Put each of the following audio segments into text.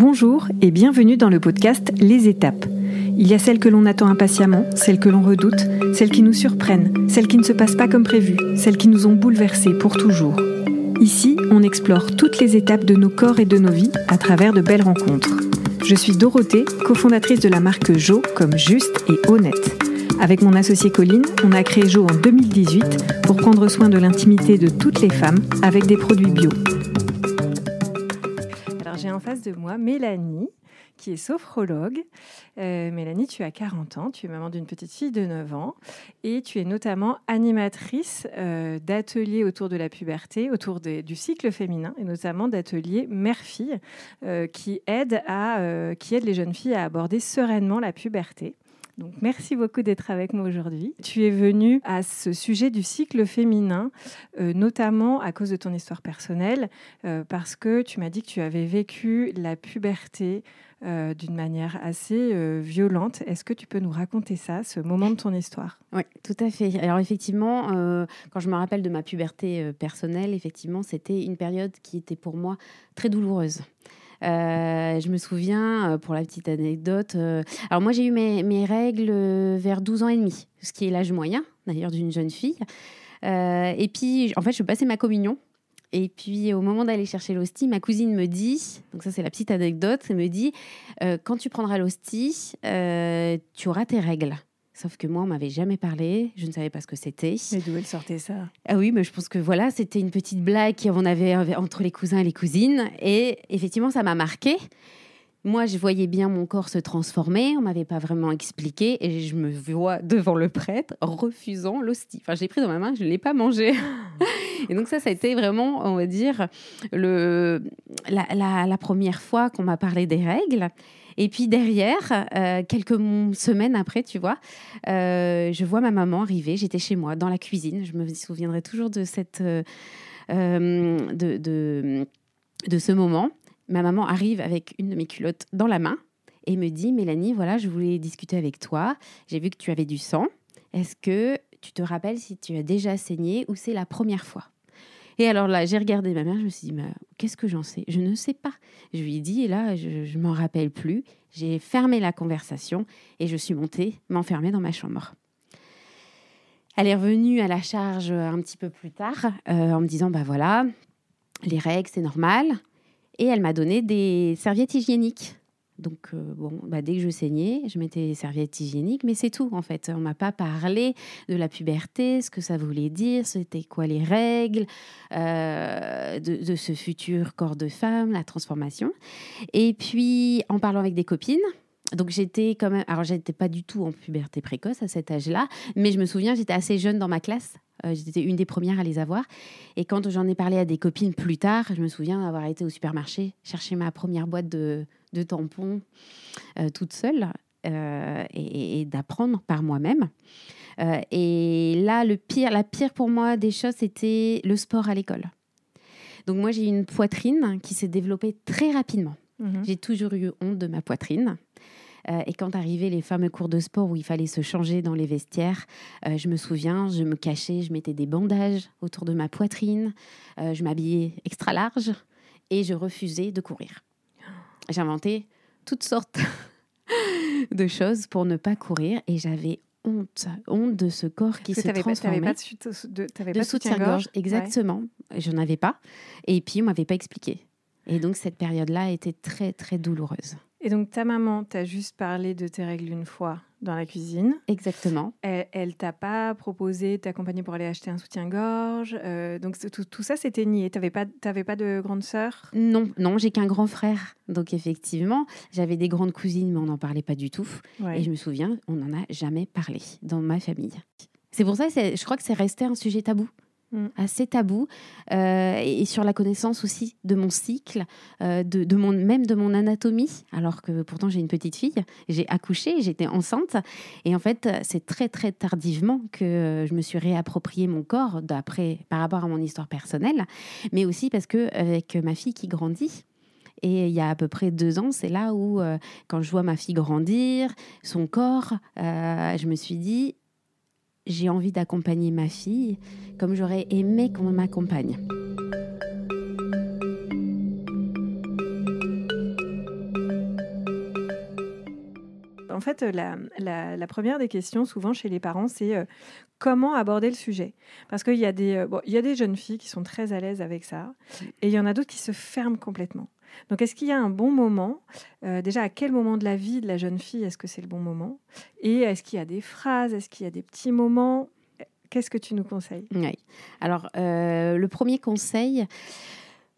Bonjour et bienvenue dans le podcast Les étapes. Il y a celles que l'on attend impatiemment, celles que l'on redoute, celles qui nous surprennent, celles qui ne se passent pas comme prévu, celles qui nous ont bouleversés pour toujours. Ici, on explore toutes les étapes de nos corps et de nos vies à travers de belles rencontres. Je suis Dorothée, cofondatrice de la marque Jo comme juste et honnête. Avec mon associé Colline, on a créé Jo en 2018 pour prendre soin de l'intimité de toutes les femmes avec des produits bio. De moi Mélanie, qui est sophrologue. Euh, Mélanie, tu as 40 ans, tu es maman d'une petite fille de 9 ans et tu es notamment animatrice euh, d'ateliers autour de la puberté, autour du cycle féminin et notamment d'ateliers mère-fille euh, qui, aident à, qui aident les jeunes filles à aborder sereinement la puberté. Donc, merci beaucoup d'être avec moi aujourd'hui. Tu es venue à ce sujet du cycle féminin, euh, notamment à cause de ton histoire personnelle, euh, parce que tu m'as dit que tu avais vécu la puberté euh, d'une manière assez violente. Est-ce que tu peux nous raconter ça, ce moment de ton histoire? Oui, tout à fait. Alors effectivement, quand je me rappelle de ma puberté personnelle, effectivement, c'était une période qui était pour moi très douloureuse. Euh, je me souviens, euh, pour la petite anecdote, euh, alors moi j'ai eu mes, règles vers 12 ans et demi, ce qui est l'âge moyen d'ailleurs d'une jeune fille. et puis en fait je passais ma communion. Et puis au moment d'aller chercher l'hostie, ma cousine me dit, donc ça c'est la petite anecdote, elle me dit, quand tu prendras l'hostie, tu auras tes règles. Sauf que moi, on m'avait jamais parlé, je ne savais pas ce que c'était. Mais d'où elle sortait ça? Ah oui, mais je pense que voilà, c'était une petite blague qu'on avait entre les cousins et les cousines. Et effectivement, ça m'a marqué. Moi, je voyais bien mon corps se transformer, on m'avait pas vraiment expliqué, et je me vois devant le prêtre refusant l'hostie. Enfin, je l'ai pris dans ma main, je ne l'ai pas mangé. et donc ça, ça a été vraiment, on va dire, le, la, la première fois qu'on m'a parlé des règles. Et puis derrière, euh, quelques semaines après, tu vois, euh, je vois ma maman arriver. J'étais chez moi, dans la cuisine. Je me souviendrai toujours de, cette, euh, de, de, de ce moment. Ma maman arrive avec une de mes culottes dans la main et me dit Mélanie, voilà, je voulais discuter avec toi. J'ai vu que tu avais du sang. Est-ce que tu te rappelles si tu as déjà saigné ou c'est la première fois? Et alors là, j'ai regardé ma mère, je me suis dit, qu'est-ce que j'en sais? Je ne sais pas. Je lui ai dit, et là, je ne m'en rappelle plus. J'ai fermé la conversation et je suis montée m'enfermer dans ma chambre. Elle est revenue à la charge un petit peu plus tard euh, en me disant, bah voilà, les règles, c'est normal. Et elle m'a donné des serviettes hygiéniques. Donc, euh, bon, bah, dès que je saignais, je mettais des serviettes hygiéniques, mais c'est tout en fait. On m'a pas parlé de la puberté, ce que ça voulait dire, c'était quoi les règles, euh, de, ce futur corps de femme, la transformation. Et puis, en parlant avec des copines, donc j'étais quand même, alors j'étais pas du tout en puberté précoce à cet âge-là, mais je me souviens, j'étais assez jeune dans ma classe. Euh, j'étais une des premières à les avoir. Et quand j'en ai parlé à des copines plus tard, je me souviens avoir été au supermarché chercher ma première boîte de, de tampons euh, toute seule euh, et, d'apprendre par moi-même. Et là, le pire, la pire pour moi des choses, c'était le sport à l'école. Donc moi, j'ai une poitrine qui s'est développée très rapidement. Mhm. J'ai toujours eu honte de ma poitrine. Et quand arrivaient les fameux cours de sport où il fallait se changer dans les vestiaires, je me souviens, je me cachais, je mettais des bandages autour de ma poitrine, je m'habillais extra large et je refusais de courir j'ai inventé toutes sortes de choses pour ne pas courir et j'avais honte, honte de ce corps qui se transformait. Pas, de, de, de soutien-gorge, exactement. Je n'en avais pas. Et puis, on m'avait pas expliqué. Et donc, cette période-là était très, très douloureuse. Et donc, ta maman t'a juste parlé de tes règles une fois dans la cuisine. Exactement. Elle, elle t'a pas proposé t'accompagner pour aller acheter un soutien-gorge. Euh, donc, tout, tout ça, c'était nié. Tu n'avais pas, pas de grande sœur Non, non, j'ai qu'un grand frère. Donc, effectivement, j'avais des grandes cousines, mais on n'en parlait pas du tout. Et je me souviens, on n'en a jamais parlé dans ma famille. C'est pour ça, je crois que c'est resté un sujet tabou. Mm. assez tabou euh, et sur la connaissance aussi de mon cycle, euh, de, mon, même de mon anatomie, alors que pourtant j'ai une petite fille, j'ai accouché, j'étais enceinte et en fait c'est très très tardivement que je me suis réapproprié mon corps d'après par rapport à mon histoire personnelle, mais aussi parce que avec ma fille qui grandit, et il y a à peu près deux ans, c'est là où, euh, quand je vois ma fille grandir, son corps, je me suis dit, j'ai envie d'accompagner ma fille comme j'aurais aimé qu'on m'accompagne. En fait, la, première des questions souvent chez les parents, c'est euh, comment aborder le sujet? Parce qu'il y, euh, y a des jeunes filles qui sont très à l'aise avec ça, mm. et il y en a d'autres qui se ferment complètement. Donc, est-ce qu'il y a un bon moment Déjà, à quel moment de la vie de la jeune fille est-ce que c'est le bon moment? Et est-ce qu'il y a des phrases Est-ce qu'il y a des petits moments? Qu'est-ce que tu nous conseilles? Oui. Alors, le premier conseil,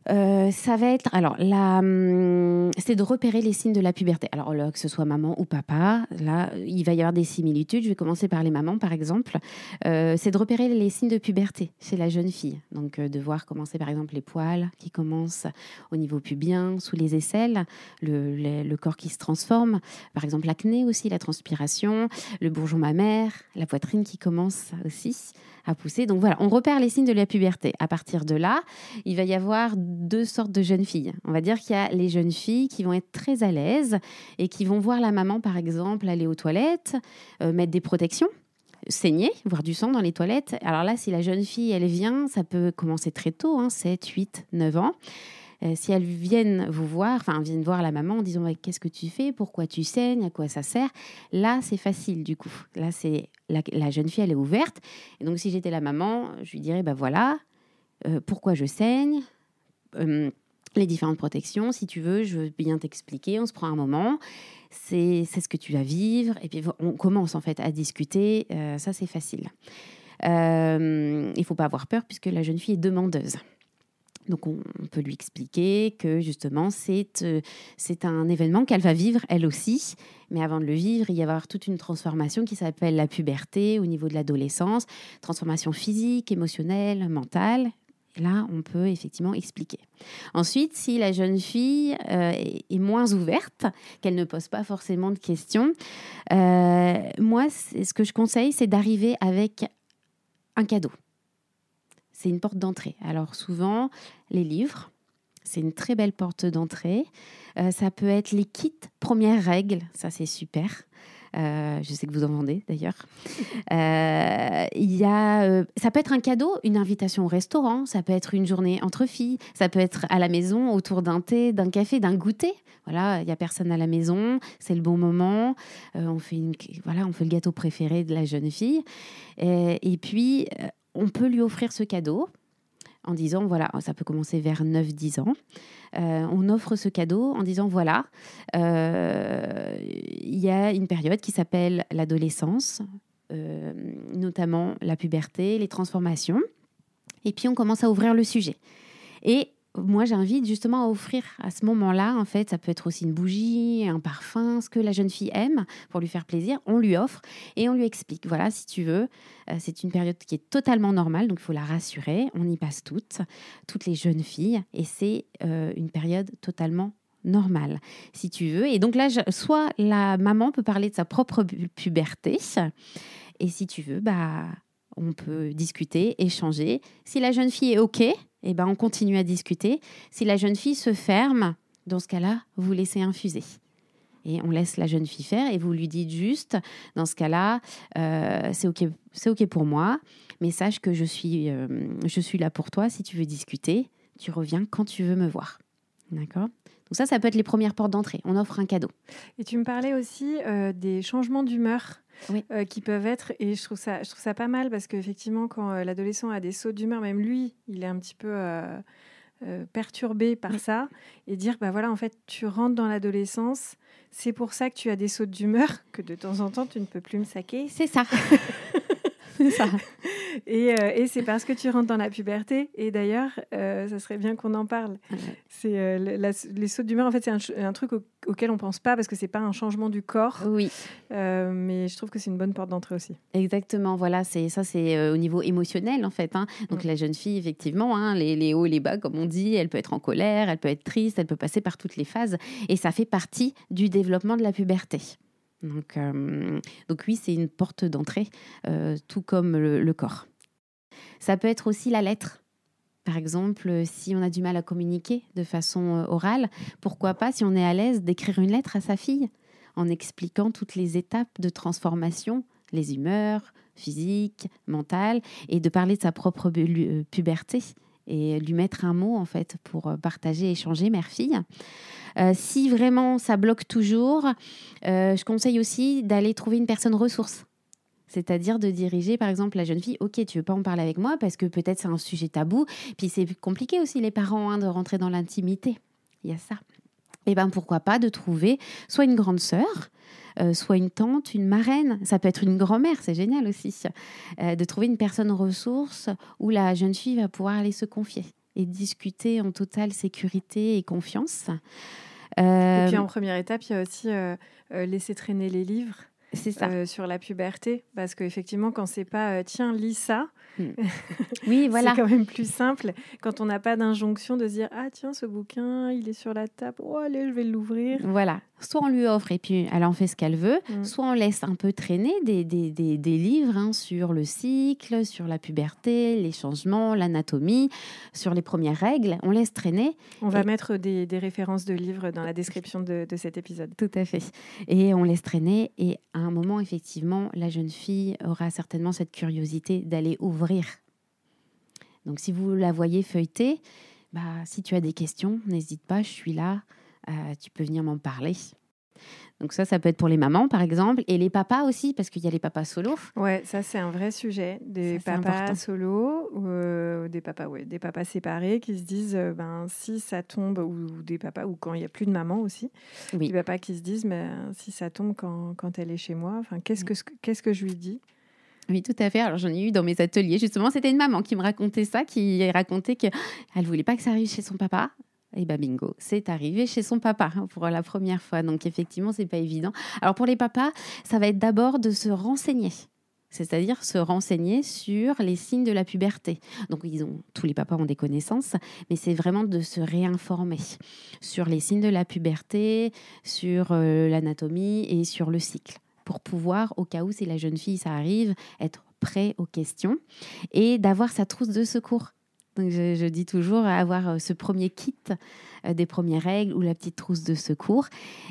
euh, ça va être alors hum, c'est de repérer les signes de la puberté. Alors que ce soit maman ou papa, là il va y avoir des similitudes. Je vais commencer par les mamans par exemple. Euh, c'est de repérer les signes de puberté chez la jeune fille. Donc euh, de voir commencer par exemple les poils qui commencent au niveau pubien, sous les aisselles, le, le corps qui se transforme. Par exemple l'acné aussi, la transpiration, le bourgeon mammaire, la poitrine qui commence aussi à pousser. Donc voilà, on repère les signes de la puberté. À partir de là, il va y avoir sortes de jeunes filles. On va dire qu'il y a les jeunes filles qui vont être très à l'aise et qui vont voir la maman, par exemple, aller aux toilettes, euh, mettre des protections saigner, voir du sang dans les toilettes. Alors là, si la jeune fille, elle vient, ça peut commencer très tôt, hein, 7, 8, 9 ans. Euh, si elles viennent vous voir, enfin viennent voir la maman en disant qu'est-ce que tu fais, pourquoi tu saignes, à quoi ça sert, là c'est facile du coup. Là c'est la, jeune fille elle est ouverte. Et donc si j'étais la maman, je lui dirais bah voilà, euh, pourquoi je saigne? Euh, les différentes protections, si tu veux, je veux bien t'expliquer, on se prend un moment, c'est ce que tu vas vivre, et puis on commence en fait à discuter, ça c'est facile. il ne faut pas avoir peur puisque la jeune fille est demandeuse. Donc on, peut lui expliquer que justement euh, c'est un événement qu'elle va vivre elle aussi, mais avant de le vivre, il y avoir toute une transformation qui s'appelle la puberté au niveau de l'adolescence, transformation physique, émotionnelle, mentale. Là, on peut effectivement expliquer. Ensuite, si la jeune fille euh, est, moins ouverte, qu'elle ne pose pas forcément de questions, euh, moi, ce que je conseille, c'est d'arriver avec un cadeau c'est une porte d'entrée. Alors souvent, les livres, c'est une très belle porte d'entrée. Euh, ça peut être les kits premières règles, ça c'est super. Euh, je sais que vous en vendez d'ailleurs. Euh, a, ça peut être un cadeau, une invitation au restaurant, ça peut être une journée entre filles, ça peut être à la maison autour d'un thé, d'un café, d'un goûter. Voilà, il y a personne à la maison, c'est le bon moment. on fait une, voilà, on fait le gâteau préféré de la jeune fille. Et puis on peut lui offrir ce cadeau en disant, voilà, ça peut commencer vers 9-10 ans. Euh, on offre ce cadeau en disant, voilà, euh, il y a une période qui s'appelle l'adolescence, euh, notamment la puberté, les transformations. Et puis on commence à ouvrir le sujet. Et moi, j'invite justement à offrir à ce moment-là, en fait, ça peut être aussi une bougie, un parfum, ce que la jeune fille aime pour lui faire plaisir. On lui offre et on lui explique. Voilà, si tu veux, euh, c'est une période qui est totalement normale, donc il faut la rassurer. On y passe toutes, toutes les jeunes filles, et c'est euh, une période totalement normale, si tu veux. Et donc là, soit la maman peut parler de sa propre puberté, et si tu veux, bah, on peut discuter, échanger. Si la jeune fille est OK, eh ben, on continue à discuter. Si la jeune fille se ferme, dans ce cas-là, vous laissez infuser. Et on laisse la jeune fille faire et vous lui dites juste, dans ce cas-là, euh, c'est OK, OK pour moi, mais sache que je suis, euh, je suis là pour toi. Si tu veux discuter, tu reviens quand tu veux me voir. D'accord? Donc ça, ça peut être les premières portes d'entrée. On offre un cadeau. Et tu me parlais aussi euh, des changements d'humeur euh, qui peuvent être. Et je trouve ça, je trouve ça pas mal parce qu'effectivement, quand euh, l'adolescent a des sauts d'humeur, même lui, il est un petit peu euh, perturbé par ça. Et dire, bah voilà, en fait, tu rentres dans l'adolescence, c'est pour ça que tu as des sauts d'humeur, que de temps en temps, tu ne peux plus me saquer. C'est ça. ça. Et, euh, et c'est parce que tu rentres dans la puberté. Et d'ailleurs, euh, ça serait bien qu'on en parle. C'est euh, les sauts d'humeur. En fait, c'est un, truc auquel on pense pas parce que c'est pas un changement du corps. Oui. mais je trouve que c'est une bonne porte d'entrée aussi. Exactement. Voilà, c'est ça, c'est au niveau émotionnel en fait. Hein. Donc la jeune fille, effectivement, hein, les, les hauts, les bas, comme on dit, elle peut être en colère, elle peut être triste, elle peut passer par toutes les phases. Et ça fait partie du développement de la puberté. Donc, euh, donc oui, c'est une porte d'entrée, euh, tout comme le, corps. Ça peut être aussi la lettre. Par exemple, si on a du mal à communiquer de façon euh, orale, pourquoi pas, si on est à l'aise, d'écrire une lettre à sa fille en expliquant toutes les étapes de transformation, les humeurs physiques, mentales, et de parler de sa propre puberté et lui mettre un mot en fait pour partager, échanger mère-fille. si vraiment ça bloque toujours, je conseille aussi d'aller trouver une personne ressource. C'est-à-dire de diriger, par exemple, la jeune fille, ok, tu veux pas en parler avec moi parce que peut-être c'est un sujet tabou. Puis c'est compliqué aussi, les parents, hein, de rentrer dans l'intimité. Il y a ça. Et eh ben pourquoi pas de trouver soit une grande sœur, euh, soit une tante, une marraine. Ça peut être une grand-mère, c'est génial aussi. Euh, de trouver une personne ressource où la jeune fille va pouvoir aller se confier et discuter en totale sécurité et confiance. et puis en première étape, il y a aussi euh, laisser traîner les livres. Ça. Euh, sur la puberté. Parce qu'effectivement, quand c'est pas euh, tiens, lis ça, hmm. oui, voilà. c'est quand même plus simple. Quand on n'a pas d'injonction de dire ah, tiens, ce bouquin, il est sur la table, oh, allez, je vais l'ouvrir. Voilà. Soit on lui offre et puis elle en fait ce qu'elle veut, hmm. soit on laisse un peu traîner des, des, des, des livres hein, sur le cycle, sur la puberté, les changements, l'anatomie, sur les premières règles. On laisse traîner. On va mettre des, références de livres dans la description de, de cet épisode. Tout à fait. Et on laisse traîner et à un moment, effectivement, la jeune fille aura certainement cette curiosité d'aller ouvrir. Donc, si vous la voyez feuilleter, bah, si tu as des questions, n'hésite pas, je suis là, tu peux venir m'en parler. Donc ça, ça peut être pour les mamans, par exemple, et les papas aussi, parce qu'il y a les papas solos. Ouais, ça c'est un vrai sujet. Des papas solos, ou euh, des papas, ouais, des papas séparés qui se disent, euh, ben si ça tombe, ou, des papas, ou quand il y a plus de maman aussi, oui. des papas qui se disent, mais ben, si ça tombe quand, quand elle est chez moi, enfin qu'est-ce que qu'est-ce que je lui dis? Oui, tout à fait. Alors, j'en ai eu dans mes ateliers. Justement, c'était une maman qui me racontait ça, qui racontait qu'elle ne voulait pas que ça arrive chez son papa. Et bah bingo, c'est arrivé chez son papa hein, pour la première fois. Donc effectivement, c'est pas évident. Alors pour les papas, ça va être d'abord de se renseigner. C'est-à-dire se renseigner sur les signes de la puberté. Donc, ils ont, tous les papas ont des connaissances, mais c'est vraiment de se réinformer sur les signes de la puberté, sur euh, l'anatomie et sur le cycle, pour pouvoir, au cas où si la jeune fille ça arrive, être prêt aux questions et d'avoir sa trousse de secours donc je, dis toujours avoir euh, ce premier kit euh, des premières règles ou la petite trousse de secours.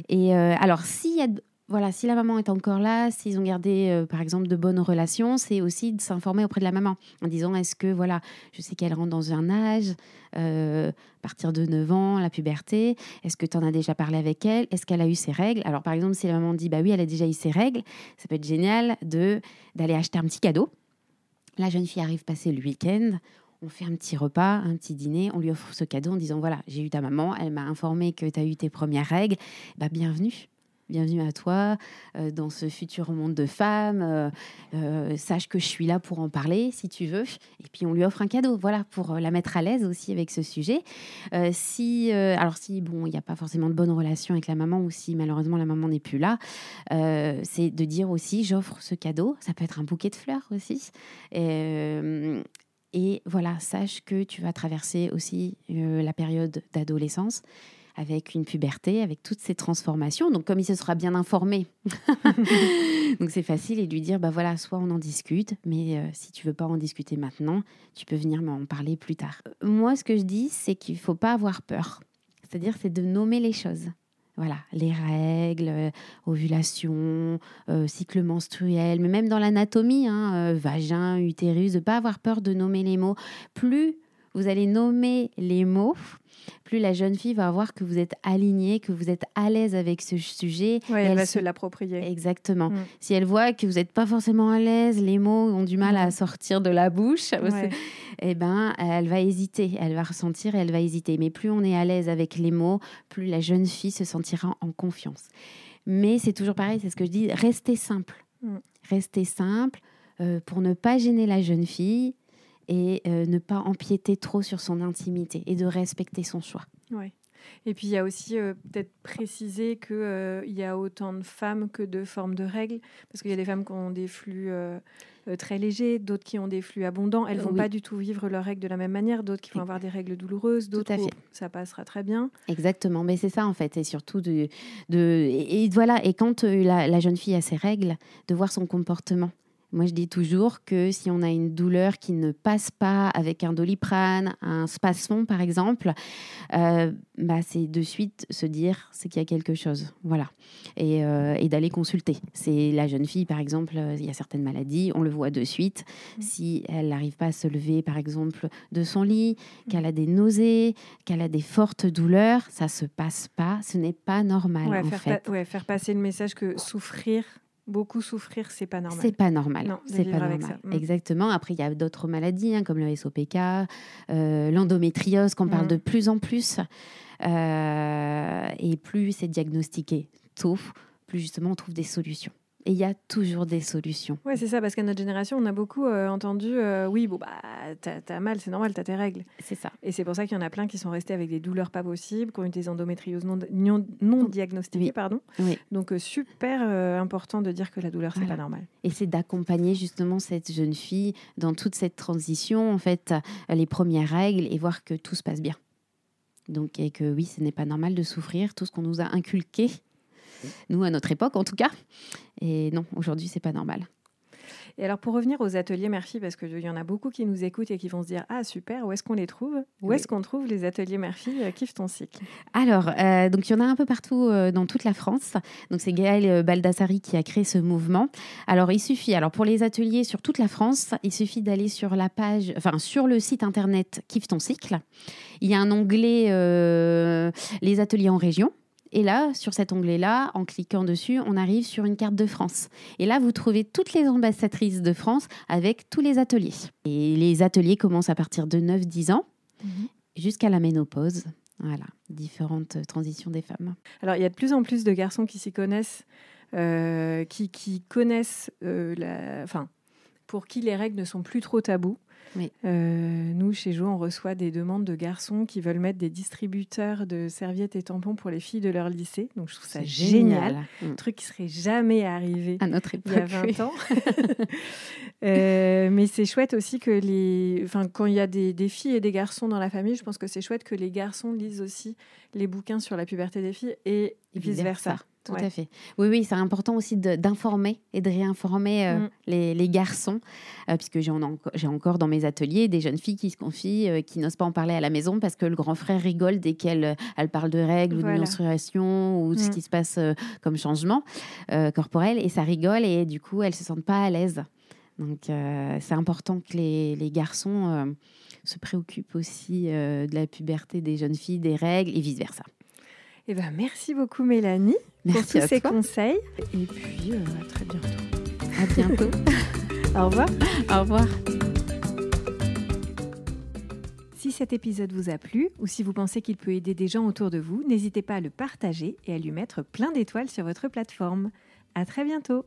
Et euh, alors s'il y a voilà, si la maman est encore là, s'ils ont gardé, par exemple, de bonnes relations, c'est aussi de s'informer auprès de la maman en disant est-ce que, voilà, je sais qu'elle rentre dans un âge, à partir de 9 ans, la puberté, est-ce que tu en as déjà parlé avec elle Est-ce qu'elle a eu ses règles? Alors, par exemple, si la maman dit bah oui, elle a déjà eu ses règles, ça peut être génial de d'aller acheter un petit cadeau. La jeune fille arrive passer le week-end, on fait un petit repas, un petit dîner, on lui offre ce cadeau en disant voilà, j'ai eu ta maman, elle m'a informé que tu as eu tes premières règles, bah, bienvenue. Bienvenue à toi euh, dans ce futur monde de femmes. Euh, euh, sache que je suis là pour en parler si tu veux. Et puis on lui offre un cadeau, voilà, pour la mettre à l'aise aussi avec ce sujet. si, alors si bon, il n'y a pas forcément de bonne relation avec la maman ou si malheureusement la maman n'est plus là, c'est de dire aussi j'offre ce cadeau. Ça peut être un bouquet de fleurs aussi. Et, et voilà, sache que tu vas traverser aussi euh, la période d'adolescence avec une puberté, avec toutes ces transformations. Donc, comme il se sera bien informé, donc c'est facile et lui dire, bah voilà, soit on en discute, mais euh, si tu veux pas en discuter maintenant, tu peux venir m'en parler plus tard. Moi, ce que je dis, c'est qu'il faut pas avoir peur. C'est-à-dire, c'est de nommer les choses. Voilà, les règles, euh, ovulation, euh, cycle menstruel, mais même dans l'anatomie, hein, euh, vagin, utérus, de ne pas avoir peur de nommer les mots. Plus vous allez nommer les mots, plus la jeune fille va voir que vous êtes aligné, que vous êtes à l'aise avec ce sujet. elle, va se l'approprier. Exactement. Mm. Si elle voit que vous n'êtes pas forcément à l'aise, les mots ont du mal à mm. sortir de la bouche, eh ben, elle va hésiter, elle va ressentir et elle va hésiter. Mais plus on est à l'aise avec les mots, plus la jeune fille se sentira en confiance. Mais c'est toujours pareil, c'est ce que je dis, restez simple. Mm. Restez simple euh, pour ne pas gêner la jeune fille et euh, ne pas empiéter trop sur son intimité et de respecter son choix. Ouais. Et puis il y a aussi euh, peut-être préciser qu'il euh, y a autant de femmes que de formes de règles, parce qu'il y a des femmes qui ont des flux très légers, d'autres qui ont des flux abondants. Elles vont pas du tout vivre leurs règles de la même manière, d'autres qui vont avoir des règles douloureuses, d'autres ça passera très bien. Exactement, mais c'est ça en fait, et surtout de, de et, voilà. Et quand la, la jeune fille a ses règles, de voir son comportement Moi, je dis toujours que si on a une douleur qui ne passe pas avec un doliprane, un spasmon par exemple, euh, bah, c'est de suite se dire c'est qu'il y a quelque chose. Voilà. Et, euh, et d'aller consulter. C'est la jeune fille, par exemple, euh, il y a certaines maladies, on le voit de suite. Mmh. Si elle n'arrive pas à se lever, par exemple, de son lit, qu'elle a des nausées, qu'elle a des fortes douleurs, ça se passe pas, ce n'est pas normal Ouais, en faire, fait. pa- ouais, faire passer le message que souffrir, beaucoup souffrir, c'est pas normal. C'est pas normal. C'est pas normal. Mm. Exactement. Après, il y a d'autres maladies hein, comme le SOPK, euh, l'endométriose qu'on parle Mm. de plus en plus. Euh, et plus c'est diagnostiqué tôt, plus justement on trouve des solutions. Et il y a toujours des solutions. Ouais, c'est ça, parce qu'à notre génération, on a beaucoup euh, entendu euh, oui, bon, bah, t'as t'as mal, c'est normal, t'as tes règles. C'est ça. Et c'est pour ça qu'il y en a plein qui sont restés avec des douleurs pas possibles, qui ont eu des endométrioses non, non, non diagnostiquées. Oui. Pardon. Oui. Donc, euh, super important de dire que la douleur, c'est Voilà. pas normal. Et c'est d'accompagner justement cette jeune fille dans toute cette transition, en fait, les premières règles et voir que tout se passe bien. Donc, et que oui, ce n'est pas normal de souffrir, tout ce qu'on nous a inculqué, nous à notre époque en tout cas. Et non, aujourd'hui, c'est pas normal. Et alors, pour revenir aux ateliers Murphy, parce qu'il y en a beaucoup qui nous écoutent et qui vont se dire Ah, super, où est-ce qu'on les trouve? Où Oui. est-ce qu'on trouve les ateliers Murphy? Euh, Kiffe ton cycle. Alors, euh, donc il y en a un peu partout euh, dans toute la France. Donc c'est Gaël Baldassari qui a créé ce mouvement. Alors il suffit, alors pour les ateliers sur toute la France, il suffit d'aller sur la page, enfin sur le site internet Kiffe ton cycle. Il y a un onglet euh, les ateliers en région. Et là, sur cet onglet-là, en cliquant dessus, on arrive sur une carte de France. Et là, vous trouvez toutes les ambassadrices de France avec tous les ateliers. Et les ateliers commencent à partir de 9-10 ans jusqu'à la ménopause. Voilà, différentes transitions des femmes. Alors, il y a de plus en plus de garçons qui s'y connaissent, euh, qui, qui connaissent, euh, la... enfin, pour qui les règles ne sont plus trop tabous. Oui. Euh, nous, chez Jo, on reçoit des demandes de garçons qui veulent mettre des distributeurs de serviettes et tampons pour les filles de leur lycée. Donc, je trouve ça génial. Mm. Un truc qui serait jamais arrivé À notre il époque. y a 20 oui. ans. Euh, mais c'est chouette aussi que les. Enfin, quand il y a des, des filles et des garçons dans la famille, je pense que c'est chouette que les garçons lisent aussi les bouquins sur la puberté des filles et, Et vice-versa. Tout Ouais. à fait. Oui, oui, c'est important aussi d'informer et de réinformer euh, Mm. les, les garçons, euh, puisque j'ai en- j'ai encore dans mes ateliers des jeunes filles qui se confient, euh, qui n'osent pas en parler à la maison parce que le grand frère rigole dès qu'elle elle parle de règles ou de menstruation ou de ce Mm. qui se passe comme changement corporel, et ça rigole et du coup, elles se sentent pas à l'aise. Donc, c'est important que les, les garçons se préoccupent aussi de la puberté des jeunes filles, des règles et vice-versa. Eh ben, merci beaucoup, Mélanie, Merci pour tous ces toi. conseils. Et puis, euh, à très bientôt. À bientôt. Au revoir. Au revoir. Si cet épisode vous a plu ou si vous pensez qu'il peut aider des gens autour de vous, n'hésitez pas à le partager et à lui mettre plein d'étoiles sur votre plateforme. À très bientôt.